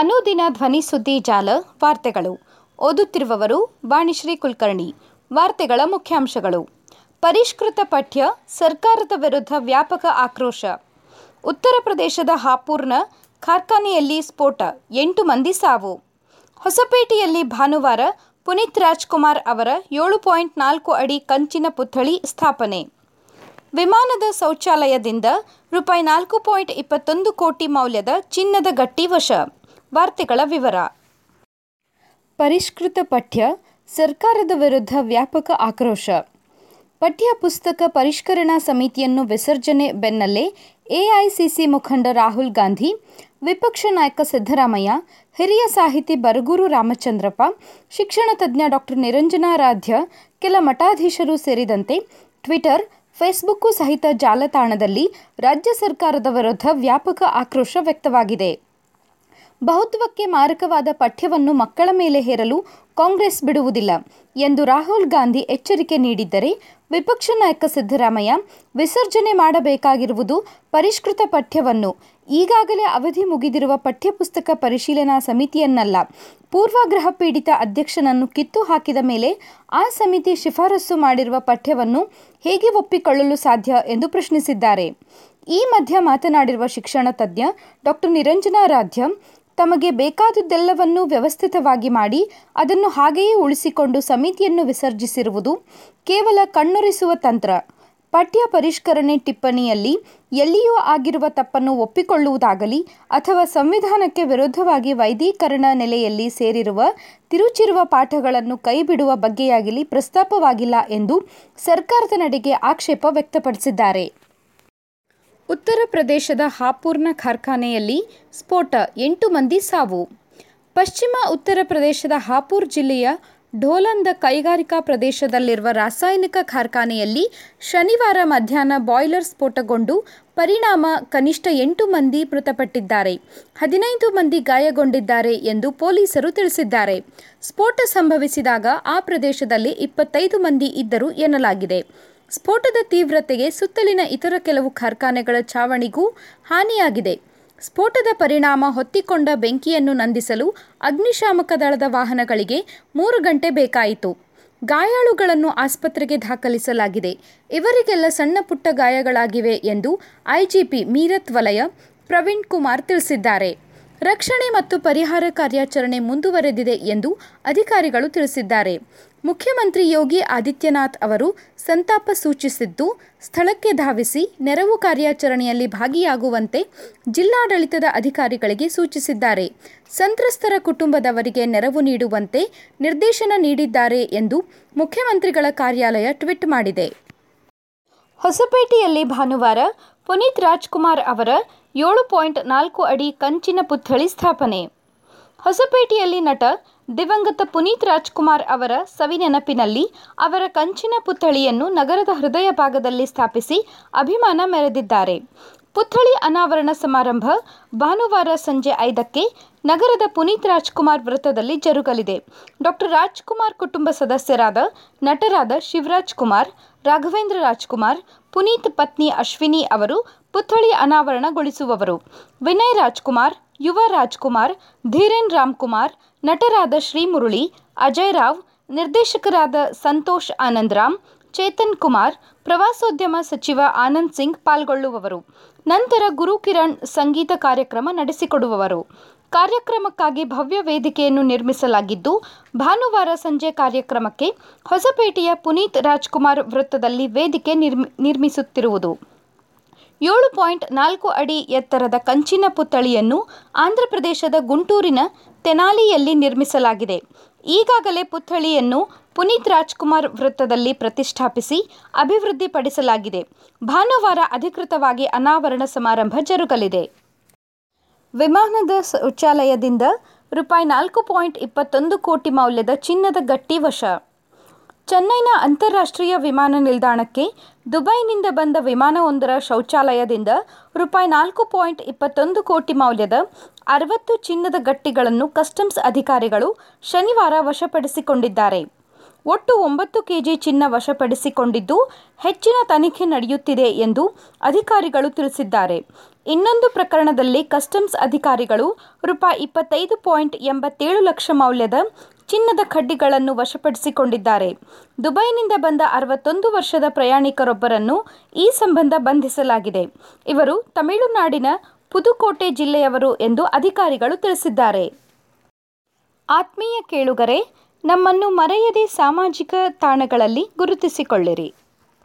ಅನುದಿನ ಧ್ವನಿ ಸುದ್ದಿ ಜಾಲ, ವಾರ್ತೆಗಳು. ಓದುತ್ತಿರುವವರು, ವಾಣಿಶ್ರೀ ಕುಲಕರ್ಣಿ. ವಾರ್ತೆಗಳ ಮುಖ್ಯಾಂಶಗಳು. ಪರಿಷ್ಕೃತ ಪಠ್ಯ, ಸರ್ಕಾರದ ವಿರುದ್ಧ ವ್ಯಾಪಕ ಆಕ್ರೋಶ. ಉತ್ತರ ಪ್ರದೇಶದ ಹಾಪೂರ್ನ ಕಾರ್ಖಾನೆಯಲ್ಲಿ ಸ್ಫೋಟ, ಎಂಟು ಮಂದಿ ಸಾವು. ಹೊಸಪೇಟೆಯಲ್ಲಿ ಭಾನುವಾರ ಪುನೀತ್ ರಾಜ್ಕುಮಾರ್ ಅವರ ಏಳು ಪಾಯಿಂಟ್ ನಾಲ್ಕು ಅಡಿ ಕಂಚಿನ ಪುತ್ಥಳಿ ಸ್ಥಾಪನೆ. ವಿಮಾನದ ಶೌಚಾಲಯದಿಂದ ರೂಪಾಯಿ ನಾಲ್ಕು ಪಾಯಿಂಟ್ ಇಪ್ಪತ್ತೊಂದು ಕೋಟಿ ಮೌಲ್ಯದ ಚಿನ್ನದ ಗಟ್ಟಿ ವಶ. ವಾರ್ತೆಗಳ ವಿವರ. ಪರಿಷ್ಕೃತ ಪಠ್ಯ, ಸರ್ಕಾರದ ವಿರುದ್ಧ ವ್ಯಾಪಕ ಆಕ್ರೋಶ. ಪಠ್ಯ ಪುಸ್ತಕ ಪರಿಷ್ಕರಣಾ ಸಮಿತಿಯನ್ನು ವಿಸರ್ಜನೆ ಬೆನ್ನಲ್ಲೇ ಎಐಸಿಸಿ ಮುಖಂಡ ರಾಹುಲ್ ಗಾಂಧಿ, ವಿಪಕ್ಷ ನಾಯಕ ಸಿದ್ದರಾಮಯ್ಯ, ಹಿರಿಯ ಸಾಹಿತಿ ಬರಗೂರು ರಾಮಚಂದ್ರಪ್ಪ, ಶಿಕ್ಷಣ ತಜ್ಞ ಡಾಕ್ಟರ್ ನಿರಂಜನಾರಾಧ್ಯ, ಕೆಲ ಮಠಾಧೀಶರು ಸೇರಿದಂತೆ ಟ್ವಿಟರ್, ಫೇಸ್ಬುಕ್ಕು ಸಹಿತ ಜಾಲತಾಣದಲ್ಲಿ ರಾಜ್ಯ ಸರ್ಕಾರದ ವಿರುದ್ಧ ವ್ಯಾಪಕ ಆಕ್ರೋಶ ವ್ಯಕ್ತವಾಗಿದೆ. ಬಹುತ್ವಕ್ಕೆ ಮಾರಕವಾದ ಪಠ್ಯವನ್ನು ಮಕ್ಕಳ ಮೇಲೆ ಹೇರಲು ಕಾಂಗ್ರೆಸ್ ಬಿಡುವುದಿಲ್ಲ ಎಂದು ರಾಹುಲ್ ಗಾಂಧಿ ಎಚ್ಚರಿಕೆ ನೀಡಿದ್ದರೆ ವಿಪಕ್ಷ ನಾಯಕ ಸಿದ್ದರಾಮಯ್ಯ ವಿಸರ್ಜನೆ ಮಾಡಬೇಕಾಗಿರುವುದು ಪರಿಷ್ಕೃತ ಪಠ್ಯವನ್ನು ಈಗಾಗಲೇ ಅವಧಿ ಮುಗಿದಿರುವ ಪಠ್ಯಪುಸ್ತಕ ಪರಿಶೀಲನಾ ಸಮಿತಿಯನ್ನಲ್ಲ. ಪೂರ್ವಾಗ್ರಹ ಪೀಡಿತ ಅಧ್ಯಕ್ಷನನ್ನು ಕಿತ್ತು ಹಾಕಿದ ಮೇಲೆ ಆ ಸಮಿತಿ ಶಿಫಾರಸು ಮಾಡಿರುವ ಪಠ್ಯವನ್ನು ಹೇಗೆ ಒಪ್ಪಿಕೊಳ್ಳಲು ಸಾಧ್ಯ ಎಂದು ಪ್ರಶ್ನಿಸಿದ್ದಾರೆ. ಈ ಮಧ್ಯ ಮಾತನಾಡಿರುವ ಶಿಕ್ಷಣ ತಜ್ಞ ಡಾಕ್ಟರ್ ನಿರಂಜನಾರಾಧ್ಯ ತಮಗೆ ಬೇಕಾದುದೆಲ್ಲವನ್ನೂ ವ್ಯವಸ್ಥಿತವಾಗಿ ಮಾಡಿ ಅದನ್ನು ಹಾಗೆಯೇ ಉಳಿಸಿಕೊಂಡು ಸಮಿತಿಯನ್ನು ವಿಸರ್ಜಿಸಿರುವುದು ಕೇವಲ ಕಣ್ಣೊರೆಸುವ ತಂತ್ರ. ಪಠ್ಯ ಪರಿಷ್ಕರಣೆ ಟಿಪ್ಪಣಿಯಲ್ಲಿ ಎಲ್ಲಿಯೂ ಆಗಿರುವ ತಪ್ಪನ್ನು ಒಪ್ಪಿಕೊಳ್ಳುವುದಾಗಲಿ ಅಥವಾ ಸಂವಿಧಾನಕ್ಕೆ ವಿರುದ್ಧವಾಗಿ ವೈದೀಕರಣ ನೆಲೆಯಲ್ಲಿ ಸೇರಿರುವ ತಿರುಚಿರುವ ಪಾಠಗಳನ್ನು ಕೈಬಿಡುವ ಬಗ್ಗೆಯಾಗಲಿ ಪ್ರಸ್ತಾಪವಾಗಿಲ್ಲ ಎಂದು ಸರ್ಕಾರದ ನಡೆಗೆ ಆಕ್ಷೇಪ ವ್ಯಕ್ತಪಡಿಸಿದ್ದಾರೆ. ಉತ್ತರ ಪ್ರದೇಶದ ಹಾಪೂರ್ನ ಕಾರ್ಖಾನೆಯಲ್ಲಿ ಸ್ಫೋಟ ಎಂಟು ಮಂದಿ ಸಾವು. ಪಶ್ಚಿಮ ಉತ್ತರ ಪ್ರದೇಶದ ಹಾಪೂರ್ ಜಿಲ್ಲೆಯ ಢೋಲಂದ ಕೈಗಾರಿಕಾ ಪ್ರದೇಶದಲ್ಲಿರುವ ರಾಸಾಯನಿಕ ಕಾರ್ಖಾನೆಯಲ್ಲಿ ಶನಿವಾರ ಮಧ್ಯಾಹ್ನ ಬಾಯ್ಲರ್ ಸ್ಫೋಟಗೊಂಡು ಪರಿಣಾಮ ಕನಿಷ್ಠ ಎಂಟು ಮಂದಿ ಮೃತಪಟ್ಟಿದ್ದಾರೆ. ಹದಿನೈದು ಮಂದಿ ಗಾಯಗೊಂಡಿದ್ದಾರೆ ಎಂದು ಪೊಲೀಸರು ತಿಳಿಸಿದ್ದಾರೆ. ಸ್ಫೋಟ ಸಂಭವಿಸಿದಾಗ ಆ ಪ್ರದೇಶದಲ್ಲಿ ಇಪ್ಪತ್ತೈದು ಮಂದಿ ಇದ್ದರು ಎನ್ನಲಾಗಿದೆ. ಸ್ಫೋಟದ ತೀವ್ರತೆಗೆ ಸುತ್ತಲಿನ ಇತರ ಕೆಲವು ಕಾರ್ಖಾನೆಗಳ ಛಾವಣಿಗೂ ಹಾನಿಯಾಗಿದೆ. ಸ್ಫೋಟದ ಪರಿಣಾಮ ಹೊತ್ತಿಕೊಂಡ ಬೆಂಕಿಯನ್ನು ನಂದಿಸಲು ಅಗ್ನಿಶಾಮಕ ದಳದ ವಾಹನಗಳಿಗೆ ಮೂರು ಗಂಟೆ ಬೇಕಾಯಿತು. ಗಾಯಾಳುಗಳನ್ನು ಆಸ್ಪತ್ರೆಗೆ ದಾಖಲಿಸಲಾಗಿದೆ. ಇವರಿಗೆಲ್ಲ ಸಣ್ಣ ಪುಟ್ಟ ಗಾಯಗಳಾಗಿವೆ ಎಂದು ಐಜಿಪಿ ಮೀರತ್ ವಲಯ ಪ್ರವೀಣ್ ಕುಮಾರ್ ತಿಳಿಸಿದ್ದಾರೆ. ರಕ್ಷಣೆ ಮತ್ತು ಪರಿಹಾರ ಕಾರ್ಯಾಚರಣೆ ಮುಂದುವರೆದಿದೆ ಎಂದು ಅಧಿಕಾರಿಗಳು ತಿಳಿಸಿದ್ದಾರೆ. ಮುಖ್ಯಮಂತ್ರಿ ಯೋಗಿ ಆದಿತ್ಯನಾಥ್ ಅವರು ಸಂತಾಪ ಸೂಚಿಸಿದ್ದು, ಸ್ಥಳಕ್ಕೆ ಧಾವಿಸಿ ನೆರವು ಕಾರ್ಯಾಚರಣೆಯಲ್ಲಿ ಭಾಗಿಯಾಗುವಂತೆ ಜಿಲ್ಲಾಡಳಿತದ ಅಧಿಕಾರಿಗಳಿಗೆ ಸೂಚಿಸಿದ್ದಾರೆ. ಸಂತ್ರಸ್ತರ ಕುಟುಂಬದವರಿಗೆ ನೆರವು ನೀಡುವಂತೆ ನಿರ್ದೇಶನ ನೀಡಿದ್ದಾರೆ ಎಂದು ಮುಖ್ಯಮಂತ್ರಿಗಳ ಕಾರ್ಯಾಲಯ ಟ್ವೀಟ್ ಮಾಡಿದೆ. ಹೊಸಪೇಟೆಯಲ್ಲಿ ಭಾನುವಾರ ಪುನೀತ್ ರಾಜ್ಕುಮಾರ್ ಅವರ ಏಳು ಪಾಯಿಂಟ್ ನಾಲ್ಕು ಅಡಿ ಕಂಚಿನ ಪುತ್ಥಳಿ ಸ್ಥಾಪನೆ. ಹೊಸಪೇಟೆಯಲ್ಲಿ ನಟ ದಿವಂಗತ ಪುನೀತ್ ರಾಜ್ಕುಮಾರ್ ಅವರ ಸವಿನೆನಪಿನಲ್ಲಿ ಅವರ ಕಂಚಿನ ಪುತ್ಥಳಿಯನ್ನು ನಗರದ ಹೃದಯ ಭಾಗದಲ್ಲಿ ಸ್ಥಾಪಿಸಿ ಅಭಿಮಾನ ಮೆರೆದಿದ್ದಾರೆ. ಪುತ್ಥಳಿ ಅನಾವರಣ ಸಮಾರಂಭ ಭಾನುವಾರ ಸಂಜೆ ಐದಕ್ಕೆ ನಗರದ ಪುನೀತ್ ರಾಜ್ಕುಮಾರ್ ವೃತ್ತದಲ್ಲಿ ಜರುಗಲಿದೆ. ಡಾಕ್ಟರ್ ರಾಜ್ಕುಮಾರ್ ಕುಟುಂಬ ಸದಸ್ಯರಾದ ನಟರಾದ ಶಿವರಾಜ್ ಕುಮಾರ್, ರಾಘವೇಂದ್ರ ರಾಜ್ಕುಮಾರ್, ಪುನೀತ್ ಪತ್ನಿ ಅಶ್ವಿನಿ ಅವರು ಪುತ್ಥಳಿ ಅನಾವರಣಗೊಳಿಸುವವರು. ವಿನಯ್ ರಾಜ್ಕುಮಾರ್ ಯುವ ರಾಜ್ಕುಮಾರ್, ಧೀರೇನ್ ರಾಮ್ಕುಮಾರ್, ನಟರಾದ ಶ್ರೀಮುರಳಿ, ಅಜಯ್ ರಾವ್, ನಿರ್ದೇಶಕರಾದ ಸಂತೋಷ್ ಆನಂದರಾಮ್, ಚೇತನ್ ಕುಮಾರ್, ಪ್ರವಾಸೋದ್ಯಮ ಸಚಿವ ಆನಂದ್ ಸಿಂಗ್ ಪಾಲ್ಗೊಳ್ಳುವವರು. ನಂತರ ಗುರುಕಿರಣ್ ಸಂಗೀತ ಕಾರ್ಯಕ್ರಮ ನಡೆಸಿಕೊಡುವವರು. ಕಾರ್ಯಕ್ರಮಕ್ಕಾಗಿ ಭವ್ಯ ವೇದಿಕೆಯನ್ನು ನಿರ್ಮಿಸಲಾಗಿದ್ದು, ಭಾನುವಾರ ಸಂಜೆ ಕಾರ್ಯಕ್ರಮಕ್ಕೆ ಹೊಸಪೇಟೆಯ ಪುನೀತ್ ರಾಜ್ಕುಮಾರ್ ವೃತ್ತದಲ್ಲಿ ವೇದಿಕೆ ನಿರ್ಮಿ, ನಿರ್ಮಿಸುತ್ತಿರುವುದು. ಏಳು ಪಾಯಿಂಟ್ ನಾಲ್ಕು ಅಡಿ ಎತ್ತರದ ಕಂಚಿನ ಪುತ್ಥಳಿಯನ್ನು ಆಂಧ್ರಪ್ರದೇಶದ ಗುಂಟೂರಿನ ತೆನಾಲಿಯಲ್ಲಿ ನಿರ್ಮಿಸಲಾಗಿದೆ. ಈಗಾಗಲೇ ಪುತ್ಥಳಿಯನ್ನು ಪುನೀತ್ ರಾಜ್ಕುಮಾರ್ ವೃತ್ತದಲ್ಲಿ ಪ್ರತಿಷ್ಠಾಪಿಸಿ ಅಭಿವೃದ್ಧಿಪಡಿಸಲಾಗಿದೆ. ಭಾನುವಾರ ಅಧಿಕೃತವಾಗಿ ಅನಾವರಣ ಸಮಾರಂಭ ಜರುಗಲಿದೆ. ವಿಮಾನದ ಶೌಚಾಲಯದಿಂದ ರೂಪಾಯಿ ನಾಲ್ಕು ಪಾಯಿಂಟ್ ಇಪ್ಪತ್ತೊಂದು ಕೋಟಿ ಮೌಲ್ಯದ ಚಿನ್ನದ ಗಟ್ಟಿ ವಶ ಚೆನ್ನೈನ ಅಂತಾರಾಷ್ಟ್ರೀಯ ವಿಮಾನ ನಿಲ್ದಾಣಕ್ಕೆ ದುಬೈನಿಂದ ಬಂದ ವಿಮಾನವೊಂದರ ಶೌಚಾಲಯದಿಂದ ರೂಪಾಯಿ ನಾಲ್ಕು ಪಾಯಿಂಟ್ ಇಪ್ಪತ್ತೊಂದು ಕೋಟಿ ಮೌಲ್ಯದ ಅರವತ್ತು ಚಿನ್ನದ ಗಟ್ಟಿಗಳನ್ನು ಕಸ್ಟಮ್ಸ್ ಅಧಿಕಾರಿಗಳು ಶನಿವಾರ ವಶಪಡಿಸಿಕೊಂಡಿದ್ದಾರೆ. ಒಟ್ಟು ಒಂಬತ್ತು ಕೆಜಿ ಚಿನ್ನ ವಶಪಡಿಸಿಕೊಂಡಿದ್ದು ಹೆಚ್ಚಿನ ತನಿಖೆ ನಡೆಯುತ್ತಿದೆ ಎಂದು ಅಧಿಕಾರಿಗಳು ತಿಳಿಸಿದ್ದಾರೆ. ಇನ್ನೊಂದು ಪ್ರಕರಣದಲ್ಲಿ ಕಸ್ಟಮ್ಸ್ ಅಧಿಕಾರಿಗಳು ರೂಪಾಯಿ ಇಪ್ಪತ್ತೈದು ಪಾಯಿಂಟ್ ಎಂಬತ್ತೇಳು ಲಕ್ಷ ಮೌಲ್ಯದ ಚಿನ್ನದ ಕಡ್ಡಿಗಳನ್ನು ವಶಪಡಿಸಿಕೊಂಡಿದ್ದಾರೆ. ದುಬೈನಿಂದ ಬಂದ ಅರವತ್ತೊಂದು ವರ್ಷದ ಪ್ರಯಾಣಿಕರೊಬ್ಬರನ್ನು ಈ ಸಂಬಂಧ ಬಂಧಿಸಲಾಗಿದೆ. ಇವರು ತಮಿಳುನಾಡಿನ ಪುದುಕೋಟೆ ಜಿಲ್ಲೆಯವರು ಎಂದು ಅಧಿಕಾರಿಗಳು ತಿಳಿಸಿದ್ದಾರೆ. ಆತ್ಮೀಯ ಕೇಳುಗರೆ, ನಮ್ಮನ್ನು ಮರೆಯದೆ ಸಾಮಾಜಿಕ ತಾಣಗಳಲ್ಲಿ ಗುರುತಿಸಿಕೊಳ್ಳಿರಿ.